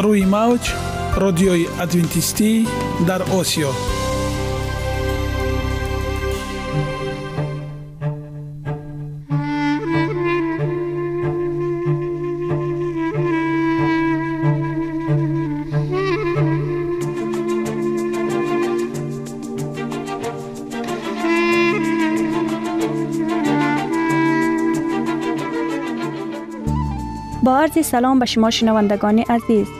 روی موج رادیوی ادوینتیستی در آسیا با عرض سلام به شما شنوندگان عزیز.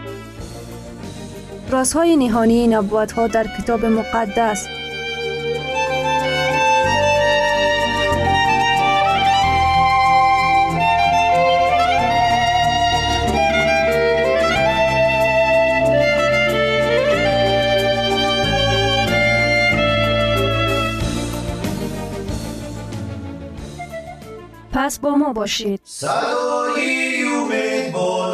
رازهای نهانی نبوت ها در کتاب مقدس. پس با ما باشید. صدای امید با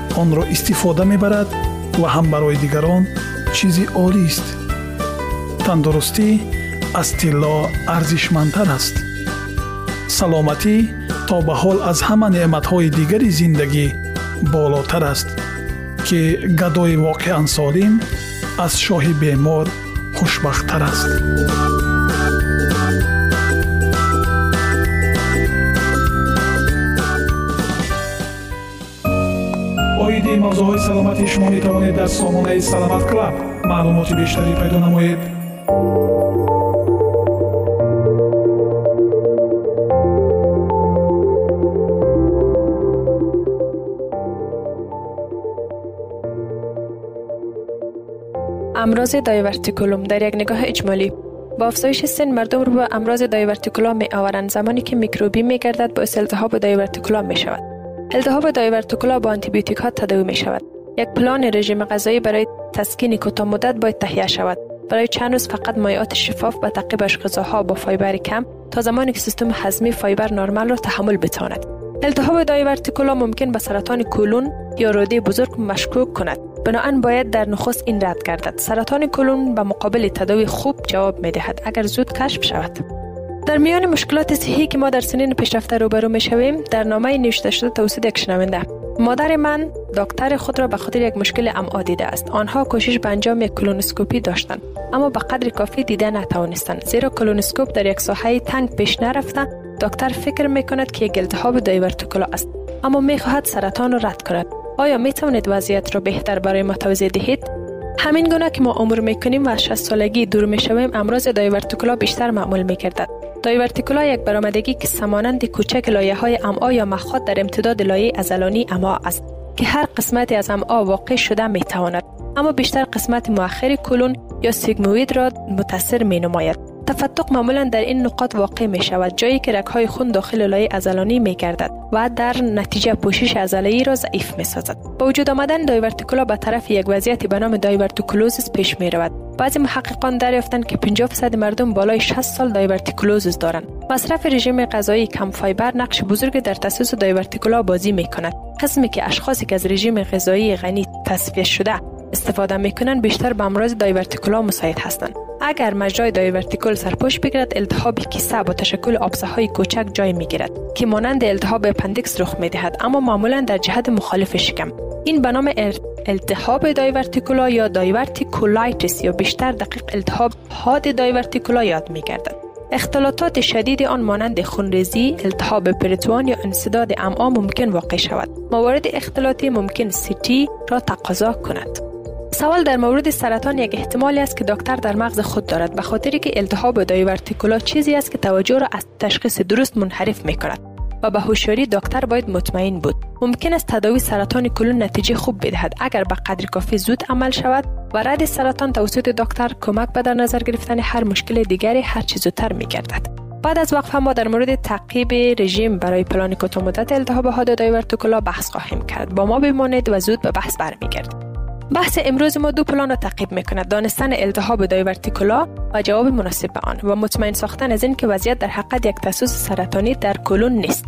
онро истифода мебарад ва ҳам барои дигарон чизи олист тандурустӣ аз тилло арзишмандтар аст. Саломатӣ то ба ҳол аз ҳама неъматҳои дигари зиндагӣ болотар аст ки гадои воқеан солим аз шоҳи бемор хушбахттар аст оиди мавзӯъҳои саломатии шумо метавонед дар сомонаи саломат клаб маълумоти бештарӣ пайдо намоед امراض دایورتیکولوم در یک نگاه اجمالی با افزایش سن مردم رو به امراض دایورتیکولا می آورند زمانی که میکروبی می گردد باعث التهاب دایورتیکولا می شود التهاب diverticula با آنتیبیوتیک ها تداوی می شود یک پلان رژیم غذایی برای تسکین کوتاه مدت باید تهیه شود. برای چند روز فقط مایعات شفاف و تعقیبش غذاها با fiber کم تا زمانی که سیستم هضمی fiber نرمال را تحمل بتواند. التهاب diverticula ممکن به سرطان کولون یا روده بزرگ مشکوک کند. بنابراین باید در نخست این رد گردد. سرطان کلون به مقابل تداوی خوب جواب می دهد اگر زود کشف شود. در میان مشکلات صحی که ما در سنین پیشرفته روبرو می شویم در نامه نوشته شده توسط یک شنونده. مادر من دکتر خود را به خاطر یک مشکل امعا دیده است. آنها کوشش به انجام یک کلونوسکوپی داشتند. اما به قدر کافی دیده نتوانستند. زیرا کلونوسکوپ در یک ساحه تنگ پیش نرفته دکتر فکر می کند که یک التهاب diverticula است. اما می خواهد سرطان را رد کند. آیا می توانید وضعیت را بهتر برای ما توضیح دهید؟ همین گونه که ما عمر می کنیم و از 60 سالگی دور می شویم امراض diverticula بیشتر معمول می گردد diverticula یک برآمدگی که سمانند کوچک لایه های امعا یا مخاط در امتداد لایه عضلانی امعا است که هر قسمتی از امعا واقع شده می تواند اما بیشتر قسمت مؤخر کلون یا sigmoid را متاثر می نماید تفتق معمولا در این نقاط واقع می شود جایی که رگهای خون داخل لایه عضلانی می گردد و در نتیجه پوشش عضله را ضعیف می سازد با وجود آمدن diverticula به طرف یک وضعیتی به نام diverticulosis پیش می رود بعضی محققان دریافتند که 50 درصد مردم بالای 60 سال diverticulosis دارند. مصرف رژیم غذایی کم fiber نقش بزرگی در تاسیس diverticula بازی می کند قسمی که اشخاصی که از رژیم غذایی غنی تصفیه شده استفاده می‌کنن بیشتر به امراض diverticula مساعد هستند اگر مجرای diverticulum سرپوش بگیرد التهاب کیسه با تشکل آبسه های کوچک جای می‌گیرد که مانند التهاب appendix رخ می‌دهد اما معمولا در جهت مخالف شکم این به نام التهاب diverticula یا diverticulitis یا بیشتر دقیق التهاب حاد diverticula یاد میگردد اختلاطات شدید آن مانند خونریزی، التهاب پرتوان یا انسداد امعا ممکن واقع شود. موارد اختلاطی ممکن CT را تقاضا کند. سوال در مورد سرطان یک احتمالی است که دکتر در مغز خود دارد به خاطری که التهاب دایورتیکولا چیزی است که توجه را از تشخیص درست منحرف می کند و به هوشیاری دکتر باید مطمئن بود. ممکن است تداوی سرطان کلون نتیجه خوب بدهد اگر به قدر کافی زود عمل شود و رد سرطان توسط دکتر کمک به در نظر گرفتن هر مشکل دیگری هر چیز زودتر می گردد بعد از وقفه ما در مورد تعقیب رژیم برای پلان کوتاه مدت التهاب حاد دایورتیکولا بحث خواهیم کرد. با ما بمانید و زود به بحث برمیگردیم. بحث امروز ما دو پلان را تعقیب می کند دانستن التهاب diverticula و جواب مناسب به آن و مطمئن ساختن از این که وضعیت در حقیقت یک تسوس سرطانی در کلون نیست.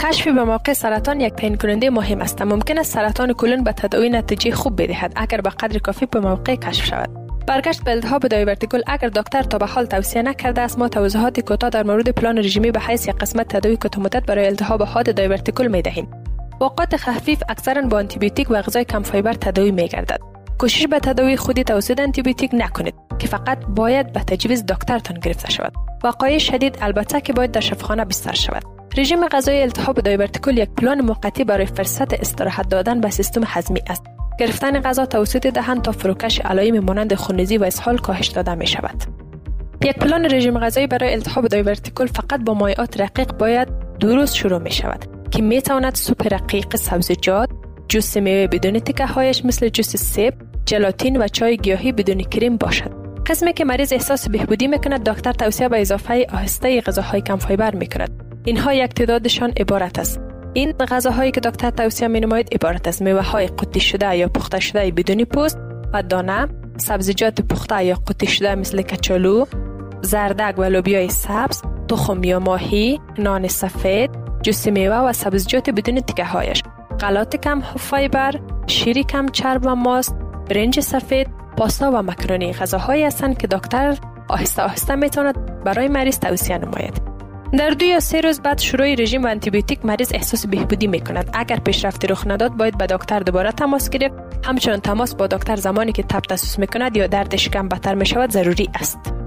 کشف به موقع سرطان یک تعیین کننده مهم است ممکن است سرطان کلون به تداوی نتیجه خوب بدهد اگر به قدر کافی به موقع کشف شود. برگشت به التهاب diverticulum اگر دکتر تا به حال توصیه نکرده است ما توضیحات کوتاه در مورد پلان رژیمی به حیث یک قسمت تداوی کوتاه مدت برای التهاب حاد diverticulum می دهیم اوقات خفیف اکثرا با آنتیبیوتیک و غذای کم fiber تداوی می گردد کوشش به تداوی خودی توسط آنتیبیوتیک نکنید که فقط باید به تجویز دکترتان گرفته شود. وقایع شدید البته که باید در شفاخانه بستر شود. رژیم غذایی التهاب دایورتیکول یک پلان موقتی برای فرصت استراحت دادن به سیستم هضمی است. گرفتن غذا توسط دهن تا فروکش علائم مانند خونریزی و اسهال کاهش داده می شود یک پلان رژیم غذایی برای التهاب دایورتیکول فقط با مایعات رقیق باید درست شروع می شود که می تواند سوپ رقیق سبزیجات جوس میوه بدون تکه هایش مثل جوس سیب جلاتین و چای گیاهی بدون کریم باشد. قسمی که مریض احساس بهبودی می‌کند دکتر توصیه به اضافه آهسته غذاهای کم فایبر می‌کند اینها یک تعدادشان عبارت است. این غذاهایی که دکتر توصیه می نماید عبارت از میوه های قطی شده یا پخته شده بدون پوست و دانه سبزیجات پخته یا قطی شده مثل کچالو زردک و لوبیای سبز تخم یا ماهی نان سفید جوس میوه و سبزیجات بدون تکه هایش غلات کم فایبر شیری کم چرب و ماست برنج سفید پاستا و مکرونی. غذاهایی هستند که دکتر آهسته آهسته می‌تواند برای مریض توصیه نماید. در دو یا سه روز بعد شروع رژیم و انتیبیوتیک مریض احساس بهبودی می کند اگر پیشرفتی رخ نداد باید به دکتر دوباره تماس گرفت. همچنان تماس با دکتر زمانی که تب تسوس می کند یا درد شکم بدتر می شود ضروری است.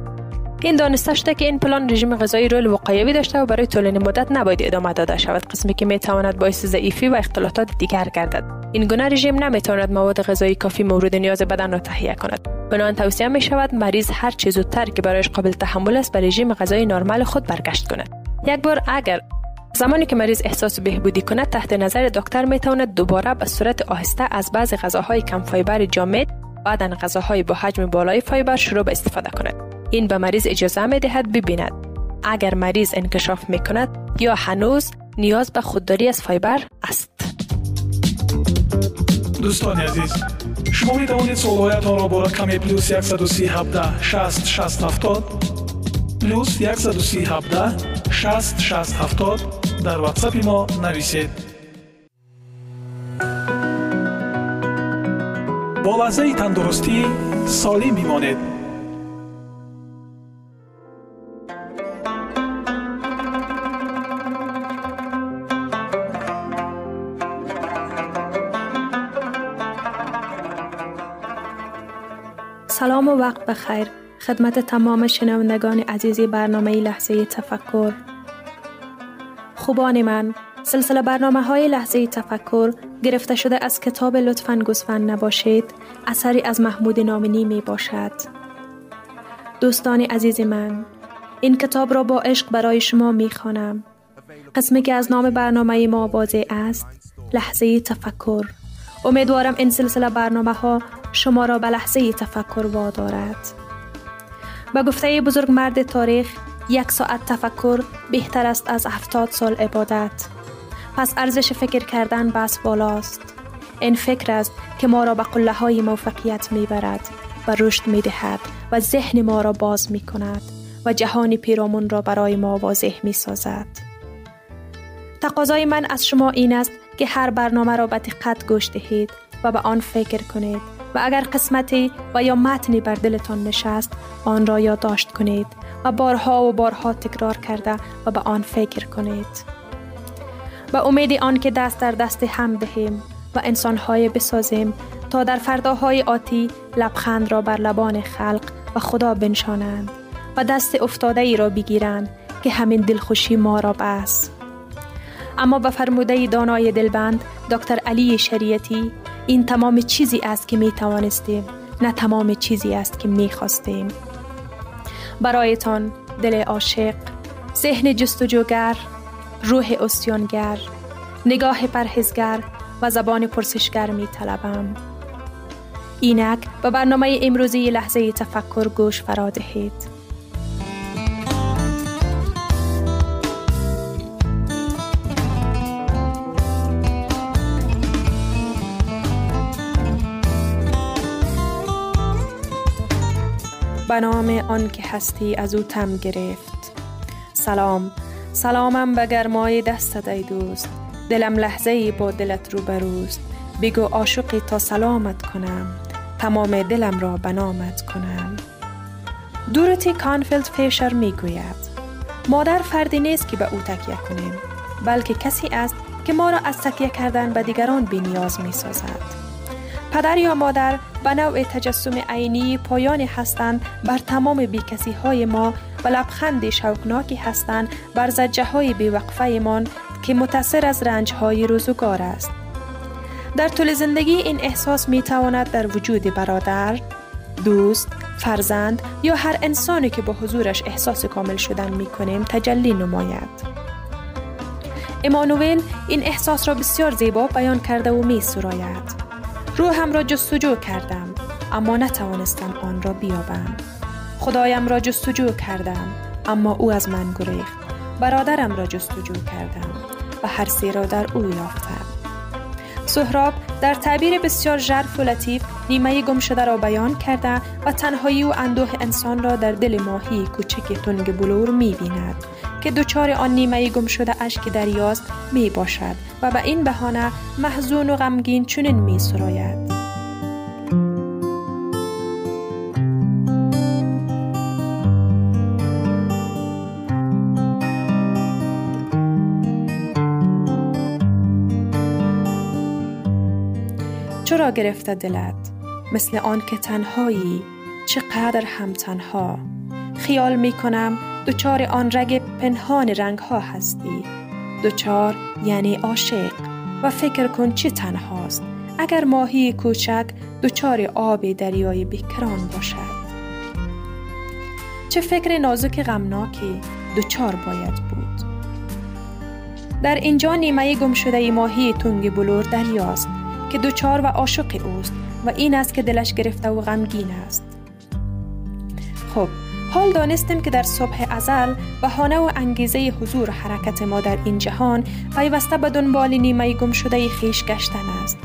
این دانسته شده که این پلان رژیم غذایی رول وقایوی داشته و برای طولانی مدت نباید ادامه داده شود. قسمی که می تواند باعث ضعیفی و اختلالات دیگر گردد. این گونه رژیم نمی‌تواند مواد غذایی کافی مورد نیاز بدن را تهیه کند. بنابراین توصیه می شود مریض هر چه زودتر که برایش قابل تحمل است به رژیم غذایی نرمال خود برگشت کند. یک بار اگر زمانی که مریض احساس بهبودی کند تحت نظر دکتر می تواند دوباره به صورت آهسته از بعضی غذاهای کم فایبر جامد بعدا غذاهای با حجم بالای fiber شروع به استفاده کند. این به مریض اجازه می دهد ببیند. اگر مریض انکشاف می کند یا هنوز نیاز به خودداری از fiber است. دوستان عزیز شما می توانید سوالهایتان را با رقم plus 137 60 60 70 plus 137 60 60 70 در واتساپ ما نویسید. با لحظه تندرستی سالم بمانید سلام و وقت بخیر. خدمت تمام شنوندگان عزیزی برنامه لحظه تفکر. خوبان من سلسله برنامه های لحظه تفکر گرفته شده از کتاب لطفا گوسفند نباشید. اثری از محمود نامنی می باشد. دوستان عزیز من این کتاب را با عشق برای شما می خوانم. قسمی که از نام برنامه ما واضح است لحظه تفکر. امیدوارم این سلسله برنامه ها شما را به لحظه تفکر وادارد. به گفته بزرگ مرد تاریخ یک ساعت تفکر بهتر است از هفتاد سال عبادت. پس ارزش فکر کردن بس بالاست. این فکر است که ما را به قله های موفقیت می برد و رشد می دهد و ذهن ما را باز می کند و جهان پیرامون را برای ما واضح می سازد. تقاضای من از شما این است که هر برنامه را به دقت گوش دهید و به آن فکر کنید. و اگر قسمتی و یا متنی بر دلتان نشست آن را یادداشت کنید و بارها و بارها تکرار کرده و به آن فکر کنید. به امید آن که دست در دست هم دهیم و انسانهای بسازیم تا در فرداهای آتی لبخند را بر لبان خلق و خدا بنشانند و دست افتاده ای را بگیرند که همین دلخوشی ما را بس. اما به فرموده دانای دلبند دکتر علی شریعتی این تمام چیزی است که می توانستیم نه تمام چیزی است که می خواستیم. برایتان دل عاشق ذهن جستجوگر روح استیانگر نگاه پرهزگر و زبان پرسشگر می طلبم. اینک به برنامه امروزی لحظه تفکر گوش فرا دهید. به نام آن که هستی از او تم گرفت. سلام سلامم به گرمای دستت ای دوست. دلم لحظه ای با دلت رو بروست بگو عاشقی تا سلامت کنم. تمام دلم را بنامت کنم. دورتی کانفیلد فیشر می گوید مادر فردی نیست که به او تکیه کنیم بلکه کسی است که ما را از تکیه کردن به دیگران بی نیاز می سازد پدر یا مادر به نوع تجسم عینی پایانی هستند بر تمام بیکسی های ما و لبخند شوقناکی هستند بر زجه های بیوقفه من که متصر از رنج های روزگار است. در طول زندگی این احساس می تواند در وجود برادر، دوست، فرزند یا هر انسانی که با حضورش احساس کامل شدن می کنیم تجلی نماید. امانوئل این احساس را بسیار زیبا بیان کرده و می سراید. روحم را جستجو کردم اما نتوانستم آن را بیابم. خدایم را جستجو کردم اما او از من گریخت. برادرم را جستجو کردم و هر سه را در او یافتم. سهراب در تعبیر بسیار ژرف و لطیف نیمه گم شده را بیان کرده و تنهایی و اندوه انسان را در دل ماهی کوچک تنگ بلور می بیند که دچار آن نیمه گم شده اشک دریاست می باشد و به این بهانه محزون و غمگین چنین می سراید. گرفته دلت مثل آن که تنهایی چقدر هم تنها. خیال می کنم دچار آن رگ پنهان رنگ ها هستی. دچار یعنی عاشق و فکر کن چه تنهاست. اگر ماهی کوچک دچار آب دریای بیکران باشد. چه فکر نازک غمناکی دچار باید بود. در اینجا نیمه گم شده ماهی تنگ بلور دریاست. که دوچار و عاشق اوست و این است که دلش گرفته و غمگین است. خب حال دانستیم که در صبح ازل بهانه و انگیزه حضور حرکت ما در این جهان پیوسته به دنبال نیمه گم شده خیش گشتن است.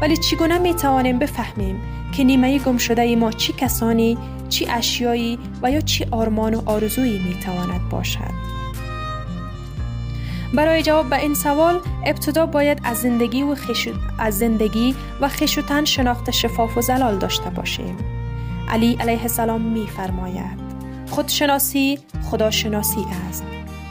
ولی چگونه می توانیم بفهمیم که نیمه گم شده ما چی کسانی چی اشیایی و یا چی آرمان و آرزویی می تواند باشد؟ برای جواب به این سوال ابتدا باید از زندگی و خش... از زندگی و خشوتن شناخت شفاف و زلال داشته باشیم. علی علیه السلام می فرماید خودشناسی خداشناسی است.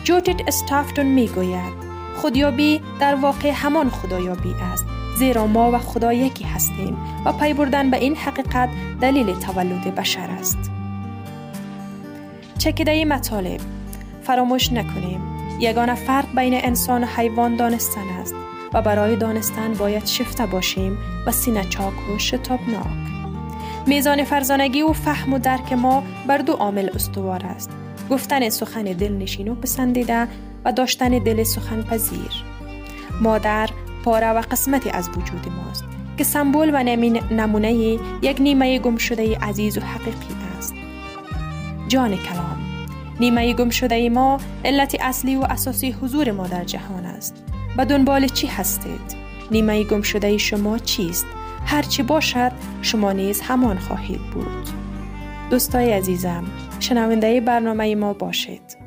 جوتیت استافتون می گوید خودیابی در واقع همان خدایابی است زیرا ما و خدا یکی هستیم و پی بردن به این حقیقت دلیل تولد بشر است. چکیده مطالب فراموش نکنیم. یگانه فرق بین انسان و حیوان دانستن است و برای دانستن باید شفته باشیم و سینه چاک و شتابناک. میزان فرزانگی و فهم و درک ما بر دو عامل استوار است. گفتن سخن دلنشین و پسندیده و داشتن دل سخن پذیر. مادر پاره و قسمتی از وجود ماست که سمبل و نمونه یک نیمه گم شده عزیز و حقیقی است. جان کلام نیمه گم شده ما علت اصلی و اساسی حضور ما در جهان است. به دنبال چی هستید؟ نیمه گم شده شما چیست؟ هر چی باشد شما نیز همان خواهید بود. دوستای عزیزم شنونده برنامه ما باشید.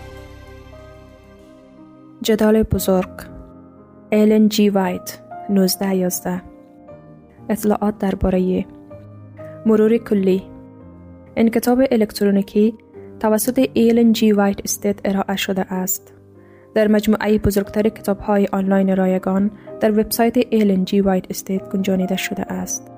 جدال بزرگ. ایلن جی وایت 1911 اطلاعات درباره مرور کلی. این کتاب الکترونیکی توسط ایلن جی وایت استیت ارائه شده است. در مجموعه بزرگتر کتاب های آنلاین رایگان در وبسایت ایلن جی وایت استیت گنجانیده شده است.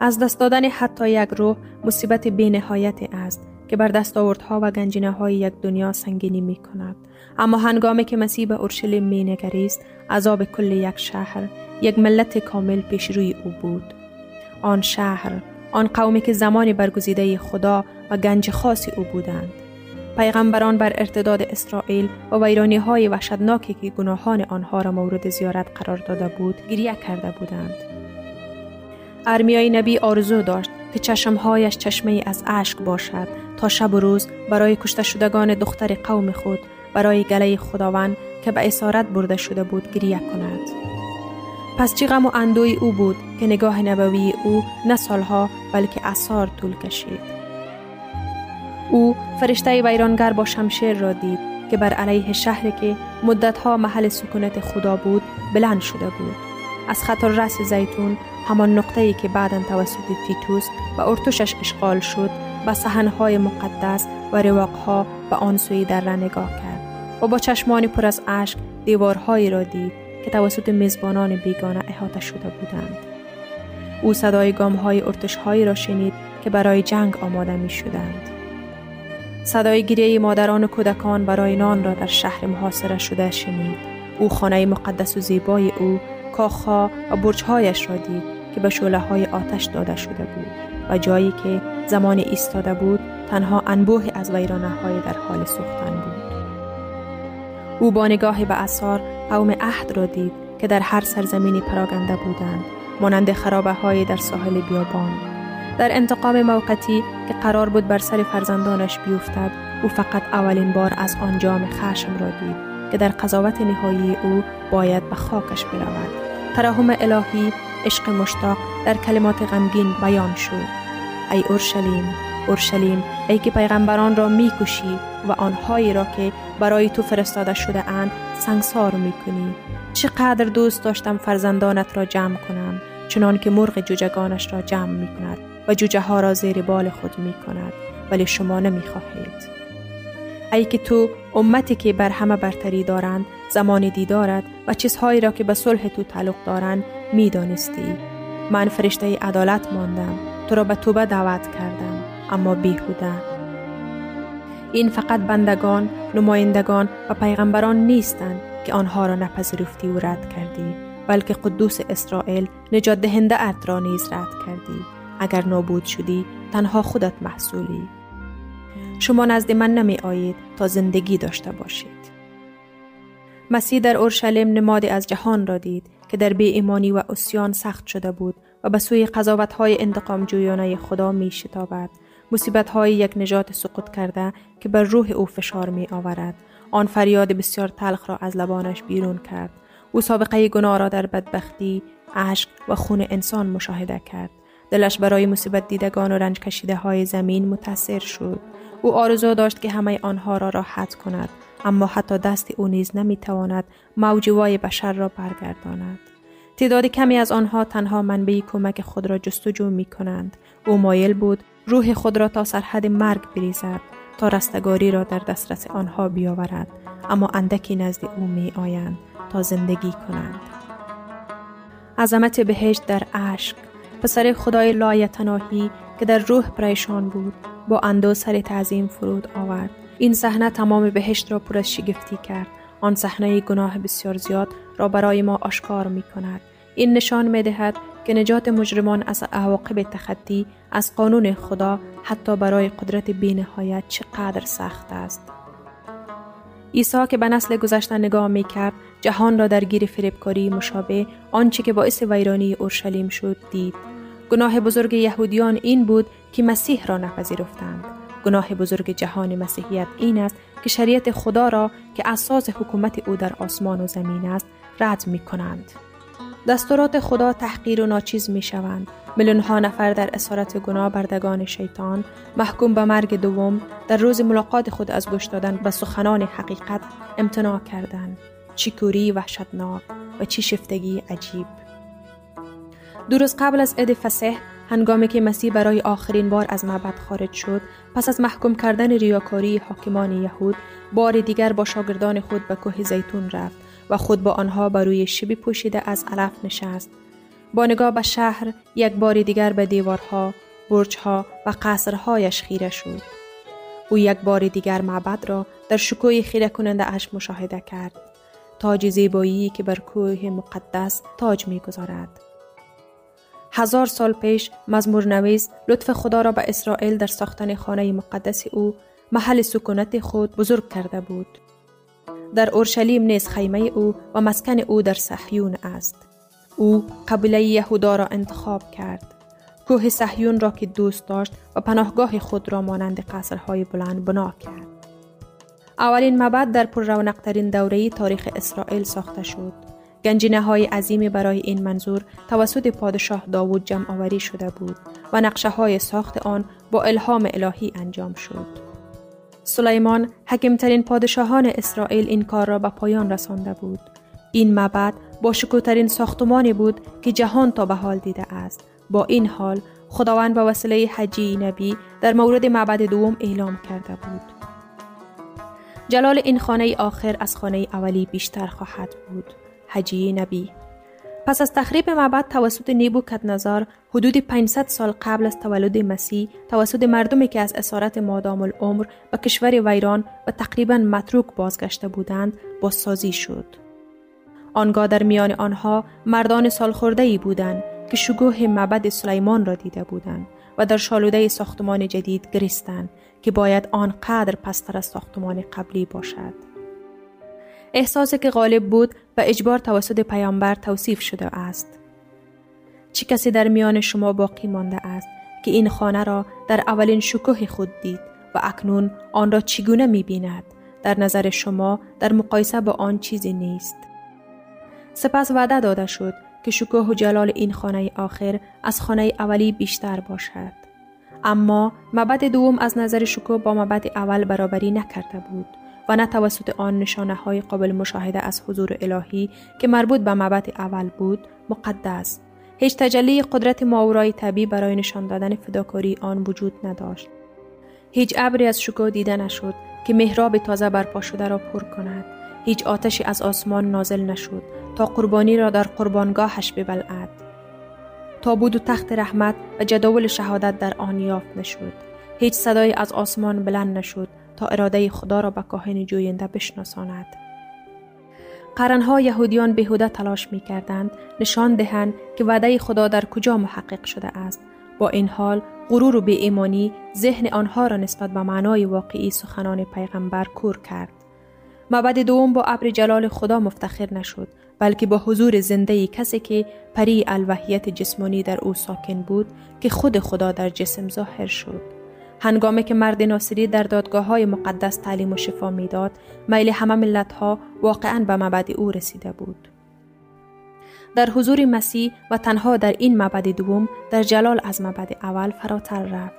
از دست دادن حتی یک روح مصیبت بی نهایت است. که بر دستاوردها و گنجینه های یک دنیا سنگینی می کند. اما هنگامی که مسیح به اورشلیم می نگریست عذاب کل یک شهر یک ملت کامل پیش روی او بود. آن شهر آن قومی که زمان برگزیده خدا و گنج خاصی او بودند. پیغمبران بر ارتداد اسرائیل و ویرانی های وحشتناکی که گناهان آنها را مورد زیارت قرار داده بود گریه کرده بودند. ارمیای نبی آرزو داشت که چشمهایش چشمه از اشک باشد تا شب و روز برای کشته شدگان دختر قوم خود برای گله خداوند که به اسارت برده شده بود گریه کند. پس چی غم و اندوی او بود که نگاه نبوی او نه سالها بلکه اثار طول کشید. او فرشته ویرانگر با شمشیر را دید که بر علیه شهری که مدتها محل سکونت خدا بود بلند شده بود. از خطر رس زیتون همان نقطه ای که بعدا توسط تیتوس و ارتوشش اشغال شد به صحنهای مقدس و رواقها به آن سوی در نگاه کرد و با چشمانی پر از اشک دیوارهایی را دید که توسط میزبانان بیگانه احاطه شده بودند او صدای گامهای ارتشهایی را شنید که برای جنگ آماده می شدند. صدای گریه مادران و کودکان برای نان را در شهر محاصره شده شنید. او خانه مقدس و زیبای او کاخها و برجهایش را دید که به شعله های آتش داده شده بود و جایی که زمان ایستاده بود تنها انبوه از ویرانه های در حال سوختن بود. او با نگاه به اثار قوم عهد را دید که در هر سرزمینی پراگنده بودند مانند خرابه های در ساحل بیابان در انتقام موقتی که قرار بود بر سر فرزندانش بیفتد او فقط اولین بار از آن جام خشم را دید که در قضاوت نهایی او باید به خاکش برود ترحم الهی عشق مشتاق در کلمات غمگین بیان شد ای اورشلیم اورشلیم ای که پیغمبران را می‌کشی و آنهایی را که برای تو فرستاده شده اند سنگسار می‌کنی چقدر دوست داشتم فرزندانت را جمع کنم چنان که مرغ جوجگانش را جمع می کند و جوجه ها را زیر بال خود می کند ولی شما نمی خواهید. ای که تو امتی که بر همه برتری دارند زمان دیدارت و چیزهایی را که به صلح تو تعلق دارند می دانستی. من فرشته عدالت ماندم تو را به توبه دعوت کردم اما بیهوده. این فقط بندگان نمایندگان و پیغمبران نیستند که آنها را نپذیرفتی و رد کردی بلکه قدوس اسرائیل نجات دهنده ات را نیز رد کردی. اگر نابود شدی تنها خودت محصولی. شما نزد من نمی آیید تا زندگی داشته باشید. مسیح در اورشلیم نمادی از جهان را دید که در بی ایمانی و اسیان سخت شده بود و به سوی قضاوت های انتقام جویانه خدا می شتابد مصیبت های یک نجات سقوط کرده که بر روح او فشار می آورد آن فریاد بسیار تلخ را از لبانش بیرون کرد. او سابقه گناه را در بدبختی اشک و خون انسان مشاهده کرد. دلش برای مصیبت دیدگان و رنج کشیده های زمین متاثر شد. او آرزو داشت که همه آنها را راحت کند اما حتی دست او نیز نمی‌تواند موجوای بشر را برگرداند. تعداد کمی از آنها تنها منبعی کمک خود را جستجو می کنند. او مایل بود روح خود را تا سرحد مرگ بریزد تا رستگاری را در دسترس آنها بیاورد اما اندکی نزد او می آیند تا زندگی کنند. عظمت بهشت در اشک. پسر خدای لایتناهی که در روح پریشان بود با اندو سر تعظیم فرود آورد این صحنه تمام بهشت را پر از شگفتی کرد آن صحنه گناه بسیار زیاد را برای ما آشکار می کند این نشان می دهد که نجات مجرمان از عواقب تخطی از قانون خدا حتی برای قدرت بینهایت چقدر سخت است. عیسی که به نسل گذشته نگاه می کرد جهان را در گیر فریبکاری مشابه آنچه که باعث ویرانی اورشلیم شد دید. گناه بزرگ یهودیان این بود که مسیح را نپذیرفتند. گناه بزرگ جهان مسیحیت این است که شریعت خدا را که اساس حکومت او در آسمان و زمین است رد می کنند. دستورات خدا تحقیر و ناچیز می شوند. ها نفر در اسارت گناه بردگان شیطان محکوم به مرگ دوم در روز ملاقات خود از گوش دادن به سخنان حقیقت امتناع کردند. چی کوری وحشتناک و چی شفتگی عجیب. دو روز قبل از عید فسح هنگامی که مسیح برای آخرین بار از معبد خارج شد پس از محکوم کردن ریاکاری حاکمان یهود بار دیگر با شاگردان خود به کوه زیتون رفت و خود با آنها بر روی شبی پوشیده از علف نشست. با نگاه به شهر یک بار دیگر به دیوارها برجها و قصرهایش خیره شد. او یک بار دیگر معبد را در شکوی خیره کننده اش مشاهده کرد. تاج زیبایی که بر کوه مقدس تاج می‌گذارد. هزار سال پیش مزمور نویس لطف خدا را به اسرائیل در ساختن خانه مقدس او محل سکونت خود بزرگ کرده بود. در اورشلیم نیز خیمه او و مسکن او در صهیون است. او قبیله یهودا را انتخاب کرد. کوه صهیون را که دوست داشت و پناهگاه خود را مانند قصرهای بلند بنا کرد. اولین مبد در پر رونقترین دوره تاریخ اسرائیل ساخته شد. گنجینه های عظیمی برای این منظور توسط پادشاه داوود جمع آوری شده بود و نقشه های ساخت آن با الهام الهی انجام شد. سلیمان حکمترین پادشاهان اسرائیل این کار را به پایان رسانده بود. این معبد با شکوترین ساختمانی بود که جهان تا به حال دیده است. با این حال خداوند به وسیله حجی نبی در مورد معبد دوم اعلام کرده بود. جلال این خانه آخر از خانه اولی بیشتر خواهد بود. حجی نبی پس از تخریب معبد توسط نظر حدود 500 سال قبل از تولد مسیح توسط مردمی که از اسارت مادام العمر به کشور ویران و تقریبا متروک بازگشته بودند بازسازی شد. آنگاه در میان آنها مردان سالخورده ای بودند که شکوه معبد سلیمان را دیده بودند و در شالوده ساختمان جدید گریستند که باید آنقدر پستر از ساختمان قبلی باشد. احساسی که غالب بود و اجبار توسط پیامبر توصیف شده است. چه کسی در میان شما باقی مانده است که این خانه را در اولین شکوه خود دید و اکنون آن را چگونه می بیند؟ در نظر شما در مقایسه با آن چیزی نیست. سپس وعده داده شد که شکوه و جلال این خانه آخر از خانه اولی بیشتر باشد. اما مبد دوم از نظر شکوه با مبد اول برابری نکرده بود و نه توسط آن نشانه های قابل مشاهده از حضور الهی که مربوط به مبت اول بود مقدس. هیچ تجلی قدرت ماورای طبیعی برای نشان دادن فداکاری آن وجود نداشت. هیچ ابری از شکوه دیده نشد که محراب تازه برپا شده را پر کند. هیچ آتشی از آسمان نازل نشد تا قربانی را در قربانگاهش ببلعد. تابود و تخت رحمت و جدول شهادت در آن یافت نشد. هیچ صدای از آسمان بلند نشد تا اراده خدا را به کاهن جوینده بشناساند. قرنها یهودیان بهوده تلاش می کردند نشان دهند که وعده خدا در کجا محقق شده است. با این حال غرور و ایمانی ذهن آنها را نسبت به معنای واقعی سخنان پیغمبر کور کرد. معبد دوم با ابر جلال خدا مفتخر نشد بلکه با حضور زنده کسی که پری الوحیت جسمانی در او ساکن بود که خود خدا در جسم ظاهر شد. هنگامی که مرد ناصری در دادگاه های مقدس تعلیم و شفا می‌داد میل همه ملت ها واقعا به مبد او رسیده بود. در حضور مسیح و تنها در این مبد دوم در جلال از مبد اول فراتر رفت.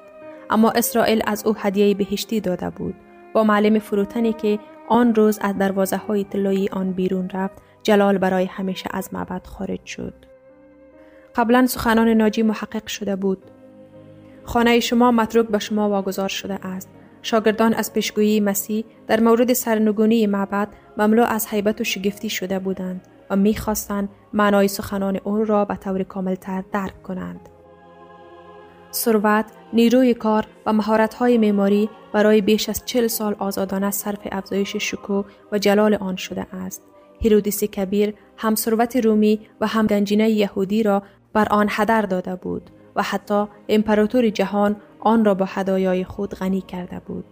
اما اسرائیل از او هدیه بهشتی داده بود. با معلم فروتنی که آن روز از دروازه های طلایی آن بیرون رفت جلال برای همیشه از معبد خارج شد. قبلا سخنان ناجی محقق شده بود. خانه شما متروک به شما واگذار شده است شاگردان از پیشگویی مسیح در مورد سرنگونی معبد مملو از حیبت و شگفتی شده بودند و می‌خواستند معنای سخنان او را به طور کاملتر درک کنند. ثروت، نیروی کار و مهارت‌های معماری برای بیش از چل سال آزادانه صرف افزایش شکوه و جلال آن شده است. هیرودیس کبیر هم ثروت رومی و هم گنجینه یهودی را بر آن هدر داده بود و حتی امپراتور جهان آن را با هدایای خود غنی کرده بود.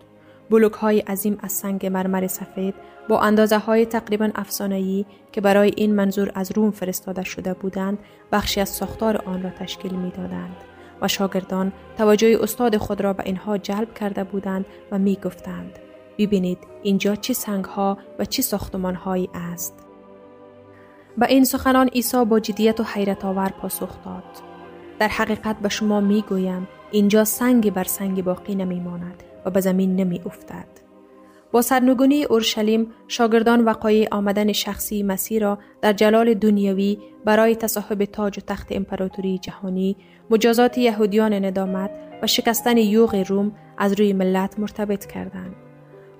بلوک های عظیم از سنگ مرمر سفید با اندازه های تقریبا افسانه‌ای که برای این منظور از روم فرستاده شده بودند بخشی از ساختار آن را تشکیل می‌دادند و شاگردان توجه استاد خود را به اینها جلب کرده بودند و می گفتند ببینید اینجا چه سنگ ها و چه ساختمان هایی است به این سخنان عیسی با جدیت و حیرت آور پاسخ داد در حقیقت به شما می گویم اینجا سنگ بر سنگ باقی نمی ماند و به زمین نمی افتد. با سرنگونی اورشلیم شاگردان وقایع آمدن شخصی مسیح را در جلال دنیوی برای تصاحب تاج و تخت امپراتوری جهانی مجازات یهودیان ندامت و شکستن یوغ روم از روی ملت مرتبط کردند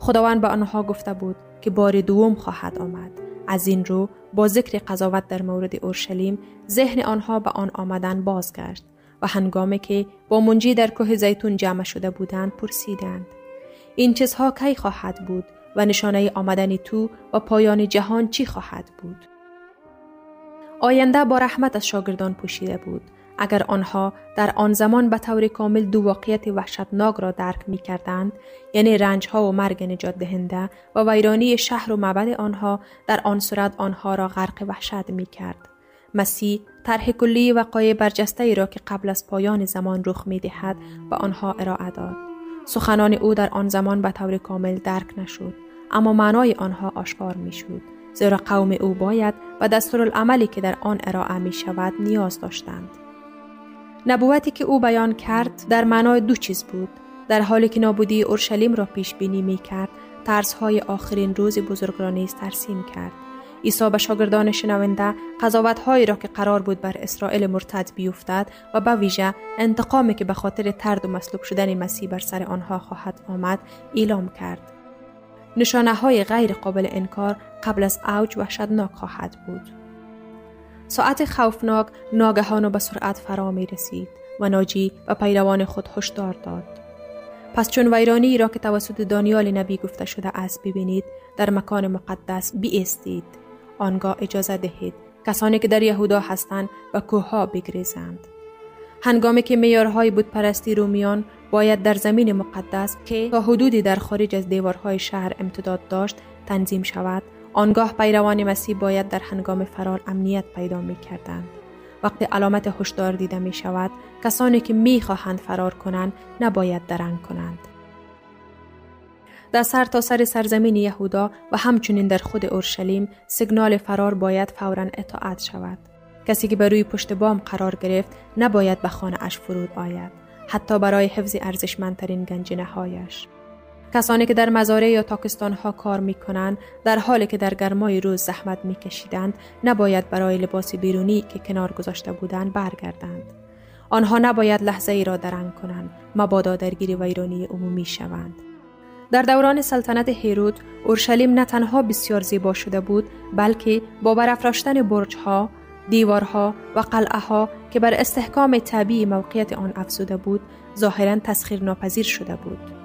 خداوند به آنها گفته بود که بار دوم خواهد آمد. از این رو با ذکر قضاوت در مورد اورشلیم ذهن آنها به آن آمدن بازگشت و هنگامی که با منجی در کوه زیتون جمع شده بودند پرسیدند. این چیزها کی خواهد بود و نشانه آمدن تو و پایان جهان چی خواهد بود؟ آینده با رحمت از شاگردان پوشیده بود. اگر آنها در آن زمان به طور کامل دو واقعیت وحشتناک را درک می کردند یعنی رنج ها و مرگ نجات دهنده و ویرانی شهر و معبد آنها در آن صورت آنها را غرق وحشت می کرد. مسیح طرح کلی وقایع برجسته ای را که قبل از پایان زمان رخ می دهد به آنها ارائه داد. سخنان او در آن زمان به طور کامل درک نشد اما معنای آنها آشکار می شد. زیرا قوم او باید و دستورالعملی که در آن ارائه می شود نیاز داشتند. نبوتی که او بیان کرد در معنای دو چیز بود. در حالی که نابودی اورشلیم را پیش بینی می کرد ترس های آخرین روز بزرگ را نیز ترسیم کرد. عیسی به شاگردان شنونده قضاوت هایی را که قرار بود بر اسرائیل مرتد بیفتد و به ویژه انتقامی که به خاطر ترد و مصلوب شدن مسیح بر سر آنها خواهد آمد اعلام کرد. نشانه های غیر قابل انکار قبل از اوج وحشتناک خواهد بود. ساعت خوفناک ناگهان و به سرعت فرا می رسید و ناجی و پیروان خود هشدار داد. پس چون ویرانی را که توسط دانیال نبی گفته شده است ببینید در مکان مقدس بیستید آنگاه اجازه دهید کسانی که در یهودا هستند و کوها بگریزند هنگامی که میارهای بود پرستی رومیان باید در زمین مقدس که تا حدودی در خارج از دیوارهای شهر امتداد داشت تنظیم شود آنگاه پیروان مسیح باید در هنگام فرار امنیت پیدا می کردند. وقتی علامت هشدار دیده می شود کسانی که می خواهند فرار کنند نباید درنگ کنند. در سر تا سر سرزمین یهودا و همچنین در خود اورشلیم سیگنال فرار باید فورا اطاعت شود. کسی که بر روی پشت بام قرار گرفت نباید به خانه اش فرود آید حتی برای حفظ ارزشمندترین گنجینه هایش. کسانی که در مزارع یا تاکستان ها کار می کنند در حالی که در گرمای روز زحمت می کشیدند نباید برای لباس بیرونی که کنار گذاشته بودند برگردند. آنها نباید لحظه ای را درنگ کنند مبادا درگیر ویرانی عمومی شوند. در دوران سلطنت هیرود اورشلیم نه تنها بسیار زیبا شده بود بلکه با برافراشتن برجها دیوارها و قلعه ها که بر استحکام طبیعی موقعیت آن افزوده بود ظاهرا تسخیر ناپذیر شده بود